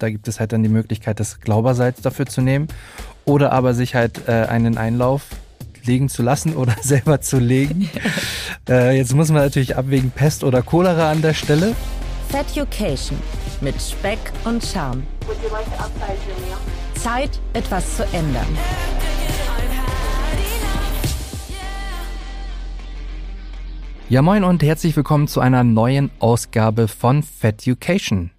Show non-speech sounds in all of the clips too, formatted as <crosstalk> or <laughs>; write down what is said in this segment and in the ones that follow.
Da gibt es halt dann die Möglichkeit, das Glaubersalz dafür zu nehmen oder aber sich halt äh, einen Einlauf legen zu lassen oder <laughs> selber zu legen. <laughs> äh, jetzt muss man natürlich abwägen, Pest oder Cholera an der Stelle. Feducation mit Speck und Charme. Zeit, etwas zu ändern. Ja, moin und herzlich willkommen zu einer neuen Ausgabe von Feducation.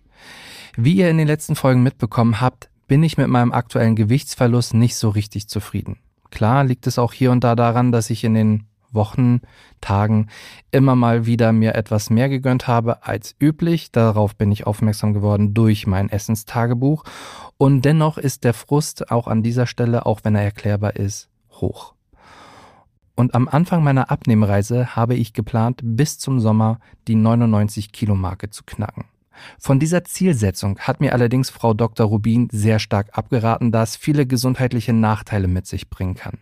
Wie ihr in den letzten Folgen mitbekommen habt, bin ich mit meinem aktuellen Gewichtsverlust nicht so richtig zufrieden. Klar liegt es auch hier und da daran, dass ich in den Wochen, Tagen immer mal wieder mir etwas mehr gegönnt habe als üblich. Darauf bin ich aufmerksam geworden durch mein Essenstagebuch. Und dennoch ist der Frust auch an dieser Stelle, auch wenn er erklärbar ist, hoch. Und am Anfang meiner Abnehmreise habe ich geplant, bis zum Sommer die 99 Kilo Marke zu knacken. Von dieser Zielsetzung hat mir allerdings Frau Dr. Rubin sehr stark abgeraten, da es viele gesundheitliche Nachteile mit sich bringen kann.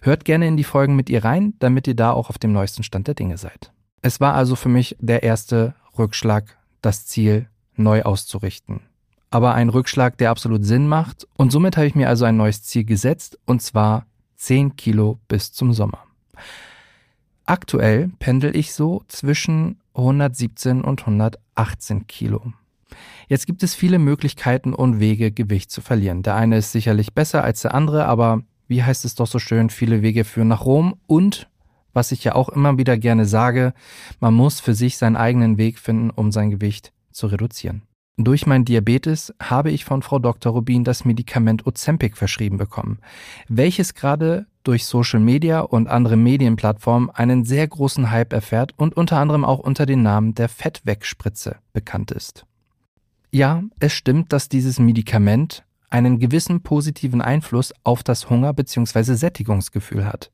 Hört gerne in die Folgen mit ihr rein, damit ihr da auch auf dem neuesten Stand der Dinge seid. Es war also für mich der erste Rückschlag, das Ziel neu auszurichten. Aber ein Rückschlag, der absolut Sinn macht und somit habe ich mir also ein neues Ziel gesetzt und zwar 10 Kilo bis zum Sommer. Aktuell pendel ich so zwischen 117 und 118 Kilo. Jetzt gibt es viele Möglichkeiten und Wege, Gewicht zu verlieren. Der eine ist sicherlich besser als der andere, aber wie heißt es doch so schön, viele Wege führen nach Rom und was ich ja auch immer wieder gerne sage, man muss für sich seinen eigenen Weg finden, um sein Gewicht zu reduzieren. Durch mein Diabetes habe ich von Frau Dr. Rubin das Medikament Ozempic verschrieben bekommen, welches gerade durch Social Media und andere Medienplattformen einen sehr großen Hype erfährt und unter anderem auch unter dem Namen der Fettwegspritze bekannt ist. Ja, es stimmt, dass dieses Medikament einen gewissen positiven Einfluss auf das Hunger- bzw. Sättigungsgefühl hat.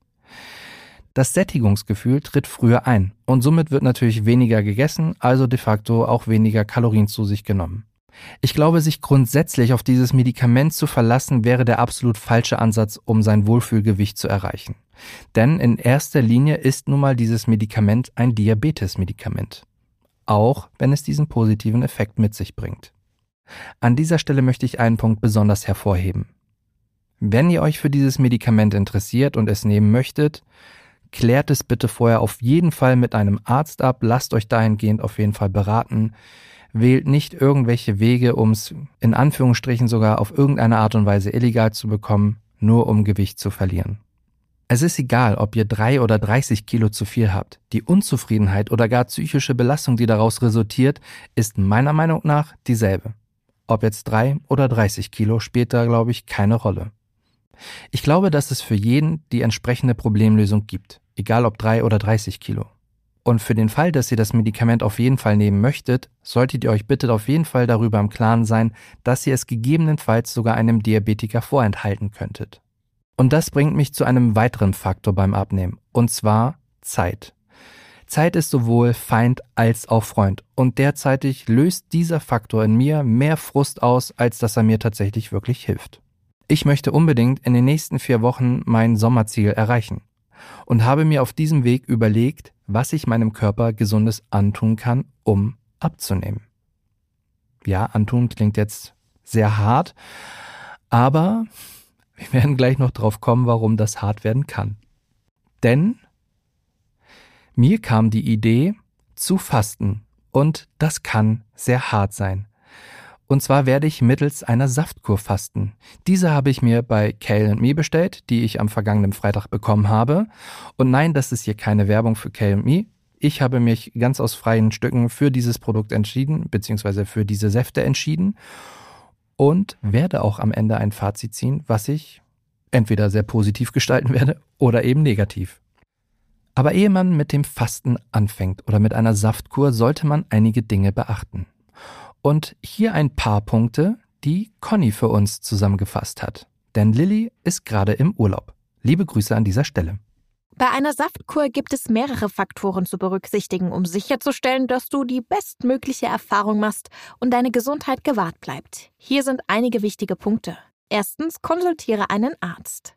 Das Sättigungsgefühl tritt früher ein und somit wird natürlich weniger gegessen, also de facto auch weniger Kalorien zu sich genommen. Ich glaube, sich grundsätzlich auf dieses Medikament zu verlassen, wäre der absolut falsche Ansatz, um sein Wohlfühlgewicht zu erreichen. Denn in erster Linie ist nun mal dieses Medikament ein Diabetesmedikament. Auch wenn es diesen positiven Effekt mit sich bringt. An dieser Stelle möchte ich einen Punkt besonders hervorheben. Wenn ihr euch für dieses Medikament interessiert und es nehmen möchtet, klärt es bitte vorher auf jeden Fall mit einem Arzt ab, lasst euch dahingehend auf jeden Fall beraten, wählt nicht irgendwelche Wege, um es in Anführungsstrichen sogar auf irgendeine Art und Weise illegal zu bekommen, nur um Gewicht zu verlieren. Es ist egal, ob ihr drei oder 30 Kilo zu viel habt. Die Unzufriedenheit oder gar psychische Belastung, die daraus resultiert, ist meiner Meinung nach dieselbe. Ob jetzt drei oder 30 Kilo spielt da, glaube ich, keine Rolle. Ich glaube, dass es für jeden die entsprechende Problemlösung gibt, egal ob drei oder 30 Kilo. Und für den Fall, dass ihr das Medikament auf jeden Fall nehmen möchtet, solltet ihr euch bitte auf jeden Fall darüber im Klaren sein, dass ihr es gegebenenfalls sogar einem Diabetiker vorenthalten könntet. Und das bringt mich zu einem weiteren Faktor beim Abnehmen, und zwar Zeit. Zeit ist sowohl Feind als auch Freund, und derzeitig löst dieser Faktor in mir mehr Frust aus, als dass er mir tatsächlich wirklich hilft. Ich möchte unbedingt in den nächsten vier Wochen mein Sommerziel erreichen und habe mir auf diesem Weg überlegt, was ich meinem Körper Gesundes antun kann, um abzunehmen. Ja, antun klingt jetzt sehr hart, aber wir werden gleich noch drauf kommen, warum das hart werden kann. Denn mir kam die Idee zu fasten und das kann sehr hart sein. Und zwar werde ich mittels einer Saftkur fasten. Diese habe ich mir bei Kale Me bestellt, die ich am vergangenen Freitag bekommen habe. Und nein, das ist hier keine Werbung für Kale Me. Ich habe mich ganz aus freien Stücken für dieses Produkt entschieden, beziehungsweise für diese Säfte entschieden und werde auch am Ende ein Fazit ziehen, was ich entweder sehr positiv gestalten werde oder eben negativ. Aber ehe man mit dem Fasten anfängt oder mit einer Saftkur, sollte man einige Dinge beachten. Und hier ein paar Punkte, die Conny für uns zusammengefasst hat. Denn Lilly ist gerade im Urlaub. Liebe Grüße an dieser Stelle. Bei einer Saftkur gibt es mehrere Faktoren zu berücksichtigen, um sicherzustellen, dass du die bestmögliche Erfahrung machst und deine Gesundheit gewahrt bleibt. Hier sind einige wichtige Punkte. Erstens, konsultiere einen Arzt.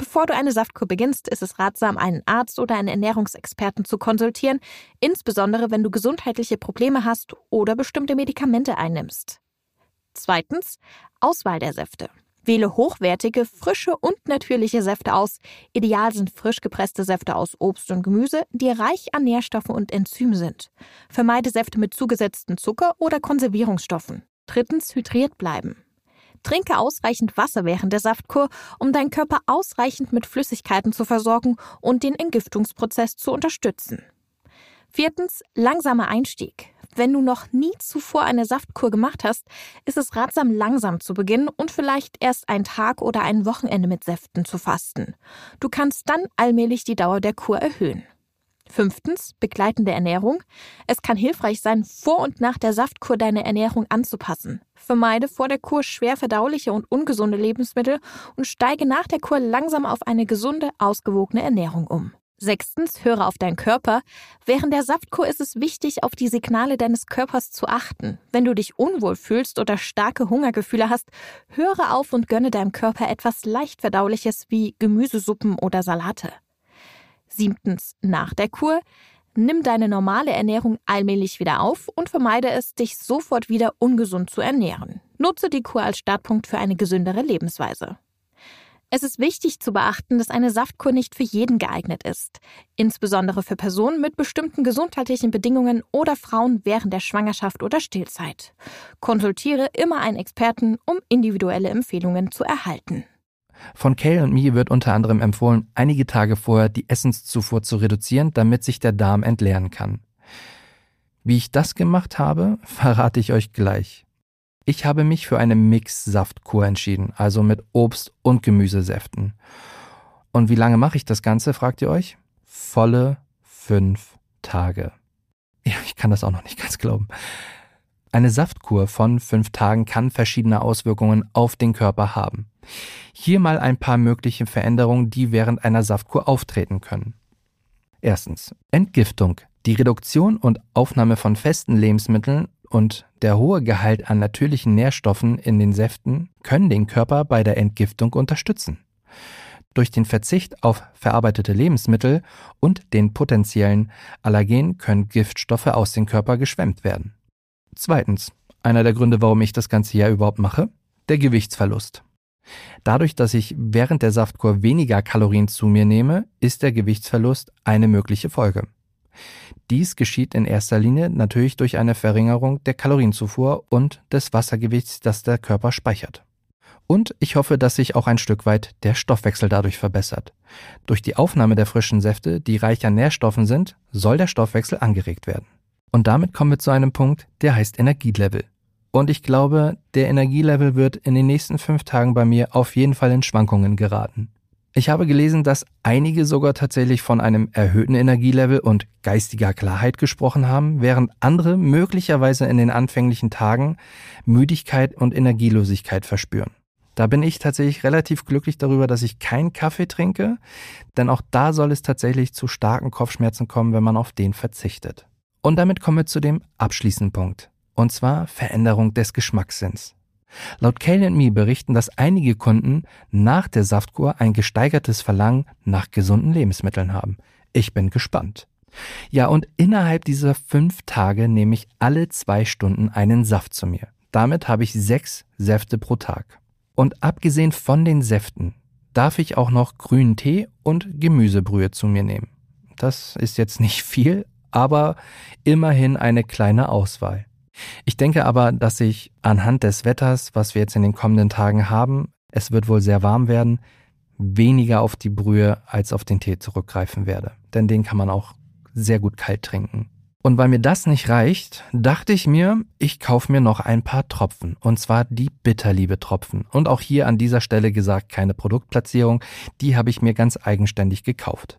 Bevor du eine Saftkur beginnst, ist es ratsam, einen Arzt oder einen Ernährungsexperten zu konsultieren, insbesondere wenn du gesundheitliche Probleme hast oder bestimmte Medikamente einnimmst. Zweitens, Auswahl der Säfte. Wähle hochwertige, frische und natürliche Säfte aus. Ideal sind frisch gepresste Säfte aus Obst und Gemüse, die reich an Nährstoffen und Enzymen sind. Vermeide Säfte mit zugesetzten Zucker oder Konservierungsstoffen. Drittens, hydriert bleiben. Trinke ausreichend Wasser während der Saftkur, um deinen Körper ausreichend mit Flüssigkeiten zu versorgen und den Entgiftungsprozess zu unterstützen. Viertens, langsamer Einstieg. Wenn du noch nie zuvor eine Saftkur gemacht hast, ist es ratsam, langsam zu beginnen und vielleicht erst einen Tag oder ein Wochenende mit Säften zu fasten. Du kannst dann allmählich die Dauer der Kur erhöhen. Fünftens, begleitende Ernährung. Es kann hilfreich sein, vor und nach der Saftkur deine Ernährung anzupassen. Vermeide vor der Kur schwer verdauliche und ungesunde Lebensmittel und steige nach der Kur langsam auf eine gesunde, ausgewogene Ernährung um. Sechstens, höre auf deinen Körper. Während der Saftkur ist es wichtig, auf die Signale deines Körpers zu achten. Wenn du dich unwohl fühlst oder starke Hungergefühle hast, höre auf und gönne deinem Körper etwas leicht verdauliches wie Gemüsesuppen oder Salate. Siebtens, nach der Kur. Nimm deine normale Ernährung allmählich wieder auf und vermeide es, dich sofort wieder ungesund zu ernähren. Nutze die Kur als Startpunkt für eine gesündere Lebensweise. Es ist wichtig zu beachten, dass eine Saftkur nicht für jeden geeignet ist, insbesondere für Personen mit bestimmten gesundheitlichen Bedingungen oder Frauen während der Schwangerschaft oder Stillzeit. Konsultiere immer einen Experten, um individuelle Empfehlungen zu erhalten. Von Kale und mir wird unter anderem empfohlen, einige Tage vorher die Essenszufuhr zu reduzieren, damit sich der Darm entleeren kann. Wie ich das gemacht habe, <laughs> verrate ich euch gleich. Ich habe mich für eine Mix-Saftkur entschieden, also mit Obst- und Gemüsesäften. Und wie lange mache ich das Ganze, fragt ihr euch? Volle fünf Tage. Ja, ich kann das auch noch nicht ganz glauben. Eine Saftkur von fünf Tagen kann verschiedene Auswirkungen auf den Körper haben. Hier mal ein paar mögliche Veränderungen, die während einer Saftkur auftreten können. Erstens. Entgiftung. Die Reduktion und Aufnahme von festen Lebensmitteln und der hohe Gehalt an natürlichen Nährstoffen in den Säften können den Körper bei der Entgiftung unterstützen. Durch den Verzicht auf verarbeitete Lebensmittel und den potenziellen Allergen können Giftstoffe aus dem Körper geschwemmt werden. Zweitens, einer der Gründe, warum ich das ganze Jahr überhaupt mache, der Gewichtsverlust. Dadurch, dass ich während der Saftkur weniger Kalorien zu mir nehme, ist der Gewichtsverlust eine mögliche Folge. Dies geschieht in erster Linie natürlich durch eine Verringerung der Kalorienzufuhr und des Wassergewichts, das der Körper speichert. Und ich hoffe, dass sich auch ein Stück weit der Stoffwechsel dadurch verbessert. Durch die Aufnahme der frischen Säfte, die reich an Nährstoffen sind, soll der Stoffwechsel angeregt werden. Und damit kommen wir zu einem Punkt, der heißt Energielevel. Und ich glaube, der Energielevel wird in den nächsten fünf Tagen bei mir auf jeden Fall in Schwankungen geraten. Ich habe gelesen, dass einige sogar tatsächlich von einem erhöhten Energielevel und geistiger Klarheit gesprochen haben, während andere möglicherweise in den anfänglichen Tagen Müdigkeit und Energielosigkeit verspüren. Da bin ich tatsächlich relativ glücklich darüber, dass ich keinen Kaffee trinke, denn auch da soll es tatsächlich zu starken Kopfschmerzen kommen, wenn man auf den verzichtet. Und damit kommen wir zu dem abschließenden Punkt, und zwar Veränderung des Geschmackssinns. Laut Kale Me berichten, dass einige Kunden nach der Saftkur ein gesteigertes Verlangen nach gesunden Lebensmitteln haben. Ich bin gespannt. Ja, und innerhalb dieser fünf Tage nehme ich alle zwei Stunden einen Saft zu mir. Damit habe ich sechs Säfte pro Tag. Und abgesehen von den Säften darf ich auch noch grünen Tee und Gemüsebrühe zu mir nehmen. Das ist jetzt nicht viel, aber immerhin eine kleine Auswahl. Ich denke aber, dass ich anhand des Wetters, was wir jetzt in den kommenden Tagen haben, es wird wohl sehr warm werden, weniger auf die Brühe als auf den Tee zurückgreifen werde. Denn den kann man auch sehr gut kalt trinken. Und weil mir das nicht reicht, dachte ich mir, ich kaufe mir noch ein paar Tropfen. Und zwar die Bitterliebe-Tropfen. Und auch hier an dieser Stelle gesagt, keine Produktplatzierung. Die habe ich mir ganz eigenständig gekauft.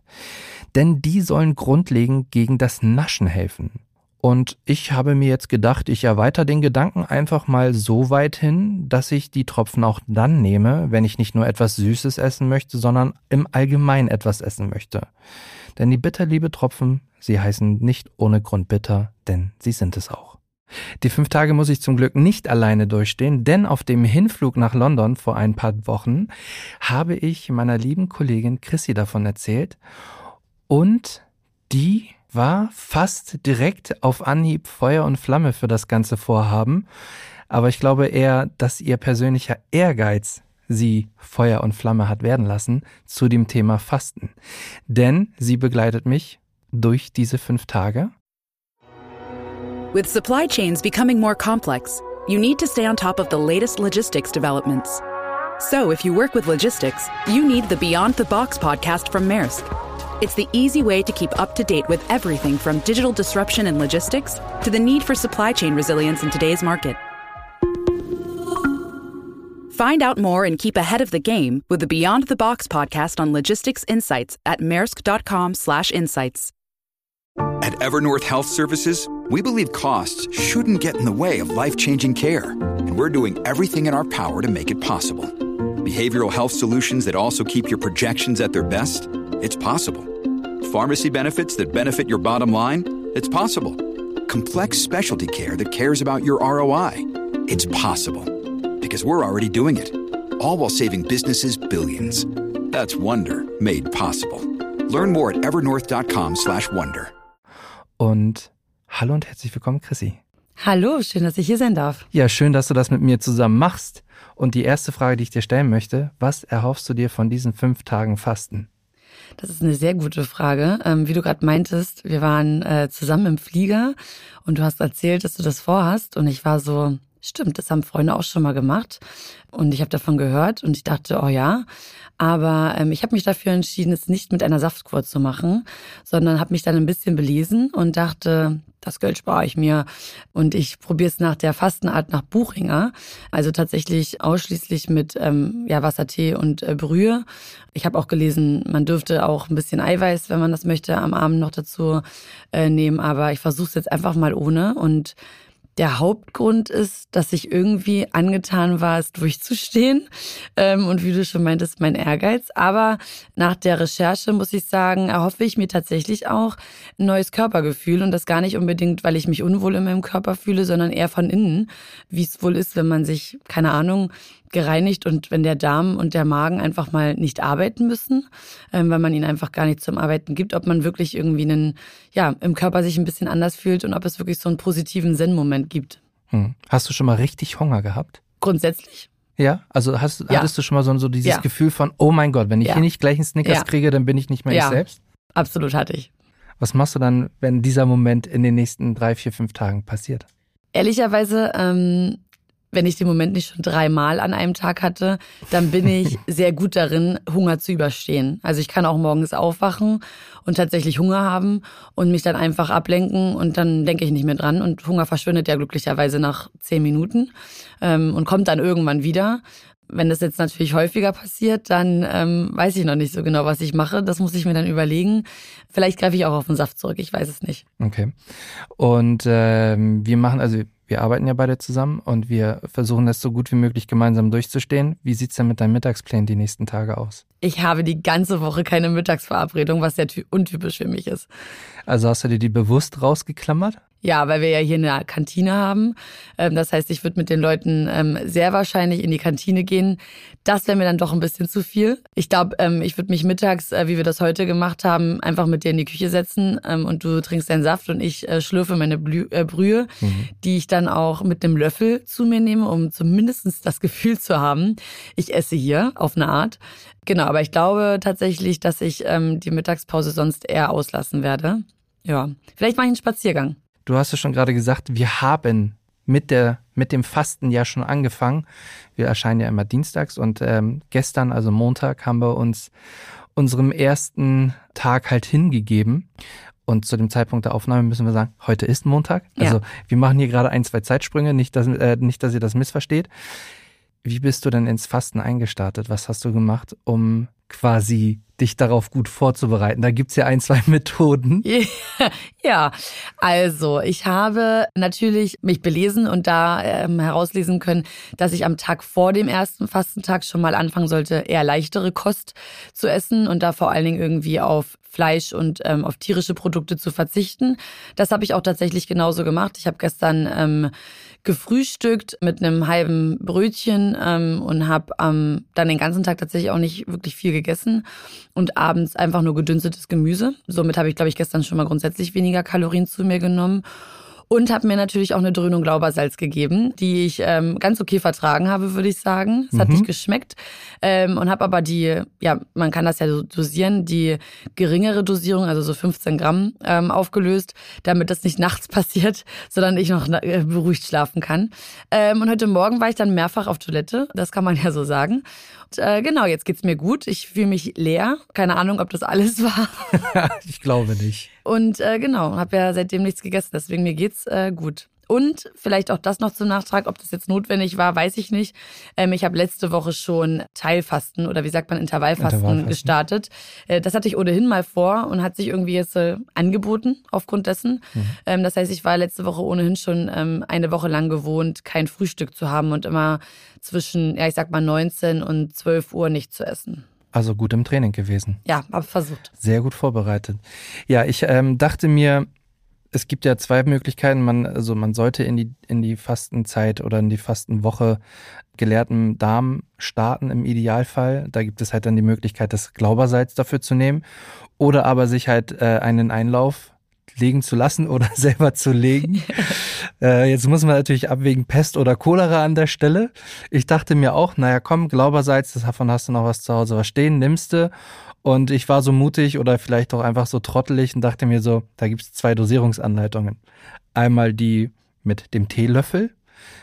Denn die sollen grundlegend gegen das Naschen helfen. Und ich habe mir jetzt gedacht, ich erweitere den Gedanken einfach mal so weit hin, dass ich die Tropfen auch dann nehme, wenn ich nicht nur etwas Süßes essen möchte, sondern im Allgemeinen etwas essen möchte. Denn die bitterliebe Tropfen, sie heißen nicht ohne Grund bitter, denn sie sind es auch. Die fünf Tage muss ich zum Glück nicht alleine durchstehen, denn auf dem Hinflug nach London vor ein paar Wochen habe ich meiner lieben Kollegin Chrissy davon erzählt und die war fast direkt auf Anhieb Feuer und Flamme für das ganze Vorhaben. Aber ich glaube eher, dass ihr persönlicher Ehrgeiz sie Feuer und Flamme hat werden lassen zu dem Thema Fasten. Denn sie begleitet mich durch diese fünf Tage. With supply chains becoming more complex, you need to stay on top of the latest logistics developments. So if you work with logistics, you need the Beyond the Box podcast from Maersk. It's the easy way to keep up to date with everything from digital disruption and logistics to the need for supply chain resilience in today's market. Find out more and keep ahead of the game with the Beyond the Box podcast on logistics insights at maersk.com/insights. At Evernorth Health Services, we believe costs shouldn't get in the way of life-changing care, and we're doing everything in our power to make it possible. Behavioral health solutions that also keep your projections at their best? It's possible pharmacy benefits that benefit your bottom line? It's possible. Complex specialty care that cares about your ROI? It's possible. Because we're already doing it. All while saving businesses billions. That's Wonder made possible. Learn more at evernorth.com/wonder. Und hallo und herzlich willkommen, Chrissy. Hallo, schön, dass ich hier sein darf. Ja, schön, dass du das mit mir zusammen machst. Und die erste Frage, die ich dir stellen möchte, was erhoffst du dir von diesen fünf Tagen Fasten? Das ist eine sehr gute Frage. Ähm, wie du gerade meintest, wir waren äh, zusammen im Flieger und du hast erzählt, dass du das vorhast. Und ich war so, stimmt, das haben Freunde auch schon mal gemacht. Und ich habe davon gehört und ich dachte, oh ja. Aber ähm, ich habe mich dafür entschieden, es nicht mit einer Saftkur zu machen, sondern habe mich dann ein bisschen belesen und dachte, das Geld spare ich mir. Und ich probiere es nach der Fastenart nach Buchinger. Also tatsächlich ausschließlich mit ähm, ja, Wassertee und äh, Brühe. Ich habe auch gelesen, man dürfte auch ein bisschen Eiweiß, wenn man das möchte, am Abend noch dazu äh, nehmen. Aber ich versuche es jetzt einfach mal ohne. Und der Hauptgrund ist, dass ich irgendwie angetan war, es durchzustehen. Ähm, und wie du schon meintest, mein Ehrgeiz. Aber nach der Recherche muss ich sagen, erhoffe ich mir tatsächlich auch ein neues Körpergefühl. Und das gar nicht unbedingt, weil ich mich unwohl in meinem Körper fühle, sondern eher von innen, wie es wohl ist, wenn man sich, keine Ahnung, gereinigt und wenn der Darm und der Magen einfach mal nicht arbeiten müssen, ähm, weil man ihnen einfach gar nicht zum Arbeiten gibt, ob man wirklich irgendwie einen, ja, im Körper sich ein bisschen anders fühlt und ob es wirklich so einen positiven Zen-Moment gibt. Hm. Hast du schon mal richtig Hunger gehabt? Grundsätzlich. Ja, also hast, Ja. hattest du schon mal so, so dieses Ja. Gefühl von, oh mein Gott, wenn ich Ja. hier nicht gleich einen Snickers kriege, dann bin ich nicht mehr ich selbst? Absolut hatte ich. Was machst du dann, wenn dieser Moment in den nächsten drei, vier, fünf Tagen passiert? Ehrlicherweise, ähm, wenn ich den Moment nicht schon dreimal an einem Tag hatte, dann bin ich <laughs> sehr gut darin, Hunger zu überstehen. Also ich kann auch morgens aufwachen und tatsächlich Hunger haben und mich dann einfach ablenken und dann denke ich nicht mehr dran. Und Hunger verschwindet ja glücklicherweise nach zehn Minuten ähm, und kommt dann irgendwann wieder. Wenn das jetzt natürlich häufiger passiert, dann ähm, weiß ich noch nicht so genau, was ich mache. Das muss ich mir dann überlegen. Vielleicht greife ich auch auf den Saft zurück, ich weiß es nicht. Okay. Und ähm, wir machen, also wir arbeiten ja beide zusammen und wir versuchen das so gut wie möglich gemeinsam durchzustehen. Wie sieht's denn mit deinen Mittagsplänen die nächsten Tage aus? Ich habe die ganze Woche keine Mittagsverabredung, was sehr ty- untypisch für mich ist. Also hast du dir die bewusst rausgeklammert? Ja, weil wir ja hier eine Kantine haben. Ähm, Das heißt, ich würde mit den Leuten ähm, sehr wahrscheinlich in die Kantine gehen. Das wäre mir dann doch ein bisschen zu viel. Ich glaube, ähm, ich würde mich mittags, äh, wie wir das heute gemacht haben, einfach mit dir in die Küche setzen und du trinkst deinen Saft und ich äh, schlürfe meine Blü äh, Brühe, die ich dann auch mit einem Löffel zu mir nehme, um zumindest das Gefühl zu haben, ich esse hier auf eine Art. Genau, aber ich glaube tatsächlich, dass ich ähm, die Mittagspause sonst eher auslassen werde. Ja, vielleicht mache ich einen Spaziergang. Du hast es schon gerade gesagt, wir haben mit der mit dem Fasten ja schon angefangen. Wir erscheinen ja immer dienstags und ähm, gestern, also Montag, haben wir uns unserem ersten Tag halt hingegeben. Und zu dem Zeitpunkt der Aufnahme müssen wir sagen, heute ist Montag. Ja. Also wir machen hier gerade ein, zwei Zeitsprünge, nicht dass, äh, nicht, dass ihr das missversteht. Wie bist du denn ins Fasten eingestartet? Was hast du gemacht, um quasi dich darauf gut vorzubereiten? Da gibt's ja ein, zwei <laughs> Methoden. Ja, also ich habe natürlich mich belesen und da ähm, herauslesen können, dass ich am Tag vor dem ersten Fastentag schon mal anfangen sollte, eher leichtere Kost zu essen und da vor allen Dingen irgendwie auf Fleisch und ähm, auf tierische Produkte zu verzichten. Das habe ich auch tatsächlich genauso gemacht. Ich habe gestern ähm, gefrühstückt mit einem halben Brötchen ähm, und habe ähm, dann den ganzen Tag tatsächlich auch nicht wirklich viel gegessen und abends einfach nur gedünstetes Gemüse. Somit habe ich, glaube ich, gestern schon mal grundsätzlich weniger Kalorien zu mir genommen und habe mir natürlich auch eine Dröhnung Glaubersalz gegeben, die ich ähm, ganz okay vertragen habe, würde ich sagen. Es hat Mhm. nicht geschmeckt ähm, und habe aber die, ja, man kann das ja so dosieren, die geringere Dosierung, also so 15 Gramm ähm, aufgelöst, damit das nicht <laughs> nachts passiert, sondern ich noch äh, beruhigt schlafen kann. Ähm, und heute Morgen war ich dann mehrfach auf Toilette, das kann man <laughs> ja so sagen. Und, äh, genau, jetzt geht's mir gut. Ich fühle mich leer. Keine Ahnung, ob das alles <laughs> war. ich glaube nicht. Und äh, genau, habe ja seitdem nichts gegessen, deswegen mir geht's äh, gut. Und vielleicht auch das noch zum Nachtrag, ob das jetzt notwendig war, weiß ich nicht. Ähm, ich habe letzte Woche schon Teilfasten oder wie sagt man Intervallfasten, Intervallfasten. gestartet. Äh, das hatte ich ohnehin mal vor und hat sich irgendwie jetzt äh, angeboten aufgrund dessen. Ähm, das heißt, ich war letzte Woche ohnehin schon ähm, eine Woche lang gewohnt, kein Frühstück zu haben und immer zwischen, ja ich sag mal 19 und 12 Uhr nicht zu essen. Also gut im Training gewesen. Ja, habe versucht. Sehr gut vorbereitet. Ja, ich ähm, dachte mir, es gibt ja zwei Möglichkeiten. Man, also man sollte in die, in die Fastenzeit oder in die Fastenwoche gelehrten Darm starten im Idealfall. Da gibt es halt dann die Möglichkeit, das Glaubersalz dafür zu nehmen. Oder aber sich halt äh, einen Einlauf legen zu lassen oder <laughs> selber zu legen. äh, jetzt muss man natürlich abwägen, Pest oder Cholera an der Stelle. Ich dachte mir auch, naja, komm, Glaubersalz, das- davon hast du noch was zu Hause was stehen, nimmst du. Und ich war so mutig oder vielleicht auch einfach so trottelig und dachte mir so, da gibt's zwei Dosierungsanleitungen. Einmal die mit dem Teelöffel,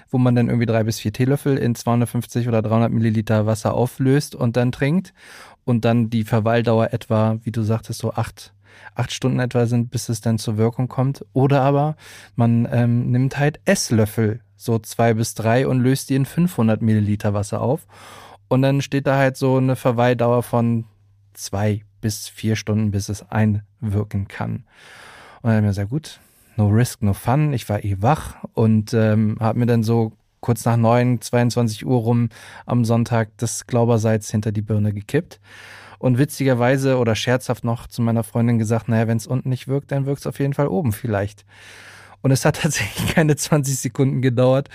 wo man dann irgendwie drei bis vier Teelöffel in 250 oder 300 Milliliter Wasser auflöst und dann trinkt. Und dann die Verweildauer etwa, wie du sagtest, so acht, acht Stunden etwa sind, bis es dann zur Wirkung kommt. Oder aber man ähm, nimmt halt Esslöffel, so zwei bis drei und löst die in 500 Milliliter Wasser auf. Und dann steht da halt so eine Verweildauer von zwei bis vier Stunden, bis es einwirken kann. Und dann hab ich mir gesagt, gut, no risk, no fun. Ich war eh wach und ähm, habe mir dann so kurz nach neun, 22 Uhr rum am Sonntag das Glaubersalz hinter die Birne gekippt. Und witzigerweise oder scherzhaft noch zu meiner Freundin gesagt, naja, wenn es unten nicht wirkt, dann wirkt es auf jeden Fall oben vielleicht. Und es hat <laughs> tatsächlich keine 20 Sekunden gedauert.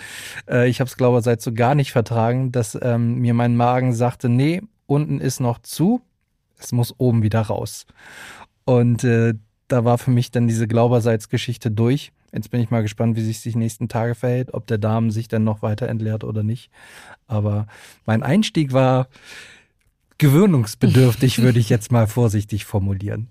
Äh, ich habe es Glaubersalz so gar nicht vertragen, dass ähm, mir mein Magen sagte, nee, unten ist noch zu, es muss oben wieder raus. Und äh, da war für mich dann diese Glaubersalz-Geschichte durch. Jetzt bin ich mal gespannt, wie sich die nächsten Tage verhält, ob der Darm sich dann noch weiter entleert oder nicht. Aber mein Einstieg war gewöhnungsbedürftig, <laughs> würde ich jetzt mal vorsichtig formulieren.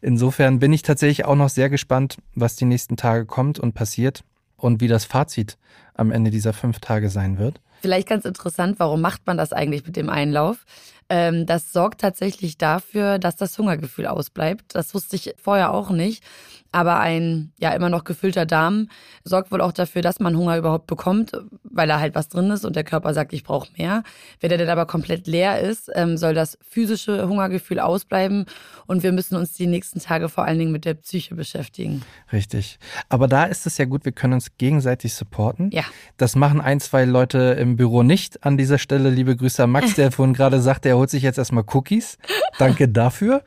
Insofern bin ich tatsächlich auch noch sehr gespannt, was die nächsten Tage kommt und passiert und wie das Fazit am Ende dieser fünf Tage sein wird. Vielleicht ganz interessant, warum macht man das eigentlich mit dem Einlauf? Ähm, das sorgt tatsächlich dafür, dass das Hungergefühl ausbleibt. Das wusste ich vorher auch nicht. Aber ein ja immer noch gefüllter Darm sorgt wohl auch dafür, dass man Hunger überhaupt bekommt, weil da halt was drin ist und der Körper sagt, ich brauche mehr. Wenn der dann aber komplett leer ist, ähm, soll das physische Hungergefühl ausbleiben und wir müssen uns die nächsten Tage vor allen Dingen mit der Psyche beschäftigen. Richtig. Aber da ist es ja gut, wir können uns gegenseitig supporten. Ja. Das machen ein, zwei Leute im Büro nicht. An dieser Stelle liebe Grüße an Max, der <laughs> vorhin gerade sagte, er holt sich jetzt erstmal Cookies. Danke dafür.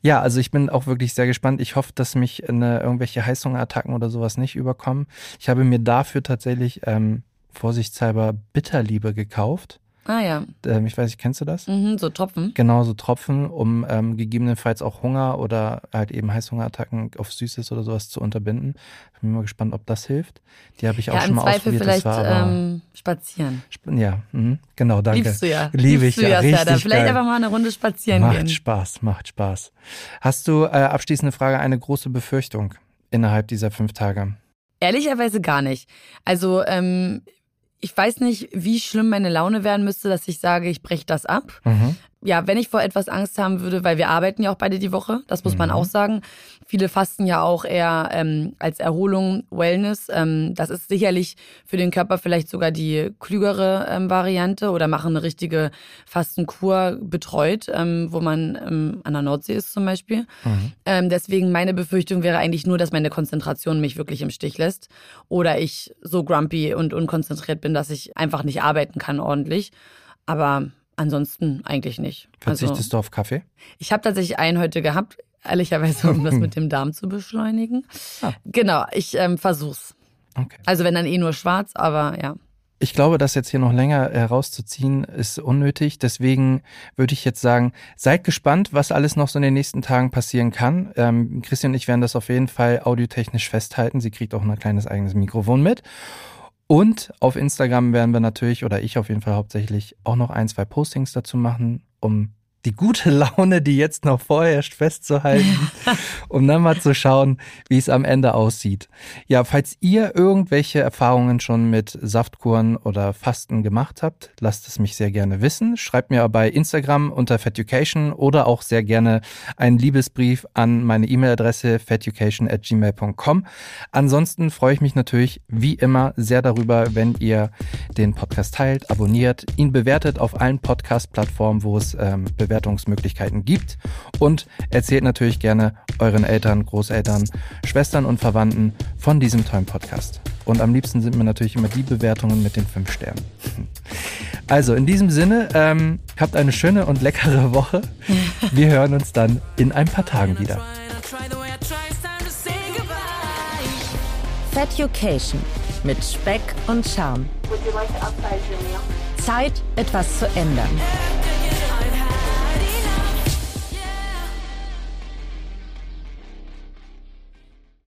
Ja, also ich bin auch wirklich sehr gespannt. Ich hoffe, dass mich eine, irgendwelche Heißhungerattacken oder sowas nicht überkommen. Ich habe mir dafür tatsächlich ähm, vorsichtshalber Bitterliebe gekauft. Ah ja, Ähm, ich weiß nicht, kennst du das? mhm, so Tropfen. Genau, so Tropfen, um ähm, gegebenenfalls auch Hunger oder halt eben Heißhungerattacken auf Süßes oder sowas zu unterbinden. Ich bin mal gespannt, ob das hilft. Die habe ich auch Ja, schon im mal Zweifel ausprobiert. vielleicht das war aber, ähm, spazieren. sp- ja, mhm, genau, danke. Liebst du ja. Liebe ich ja, richtig Serda. Vielleicht geil. einfach mal eine Runde spazieren Macht gehen. Spaß, macht Spaß. Hast du äh, abschließende Frage eine große Befürchtung innerhalb dieser fünf Tage? Ehrlicherweise gar nicht. Also, ähm, ich weiß nicht, wie schlimm meine Laune werden müsste, dass ich sage, ich breche das ab. Mhm. Ja, wenn ich vor etwas Angst haben würde, weil wir arbeiten ja auch beide die Woche, das muss man Mhm. auch sagen. Viele fasten ja auch eher ähm, als Erholung, Wellness. Ähm, das ist sicherlich für den Körper vielleicht sogar die klügere ähm, Variante oder machen eine richtige Fastenkur betreut, ähm, wo man ähm, an der Nordsee ist zum Beispiel. Ähm, deswegen meine Befürchtung wäre eigentlich nur, dass meine Konzentration mich wirklich im Stich lässt oder ich so grumpy und unkonzentriert bin, dass ich einfach nicht arbeiten kann ordentlich. Aber ansonsten eigentlich nicht. Verzichtest Also, du auf Kaffee? ich habe tatsächlich einen heute gehabt, ehrlicherweise, um das mit <laughs> dem Darm zu beschleunigen. Ah. Genau, ich ähm, versuch's. Okay. Also wenn dann eh nur schwarz, aber ja. Ich glaube, das jetzt hier noch länger herauszuziehen, ist unnötig. Deswegen würde ich jetzt sagen, seid gespannt, was alles noch so in den nächsten Tagen passieren kann. Ähm, Christian und ich werden das auf jeden Fall audiotechnisch festhalten. Sie kriegt auch ein kleines eigenes Mikrofon mit. Und auf Instagram werden wir natürlich, oder ich auf jeden Fall hauptsächlich, auch noch ein, zwei Postings dazu machen, um die gute Laune, die jetzt noch vorherrscht, festzuhalten, <laughs> um dann mal zu schauen, wie es am Ende aussieht. Ja, falls ihr irgendwelche Erfahrungen schon mit Saftkuren oder Fasten gemacht habt, lasst es mich sehr gerne wissen. Schreibt mir bei Instagram unter Feducation oder auch sehr gerne einen Liebesbrief an meine E-Mail-Adresse feducation@gmail.com. Ansonsten freue ich mich natürlich wie immer sehr darüber, wenn ihr den Podcast teilt, abonniert, ihn bewertet auf allen Podcast-Plattformen, wo es ähm, Bewertungsmöglichkeiten gibt und erzählt natürlich gerne euren Eltern, Großeltern, Schwestern und Verwandten von diesem tollen Podcast. Und am liebsten sind mir natürlich immer die Bewertungen mit den fünf Sternen. <laughs> Also in diesem Sinne, ähm, habt eine schöne und leckere Woche. Wir hören uns dann in ein paar Tagen wieder. Feducation mit Speck und Charme. Zeit, etwas zu ändern.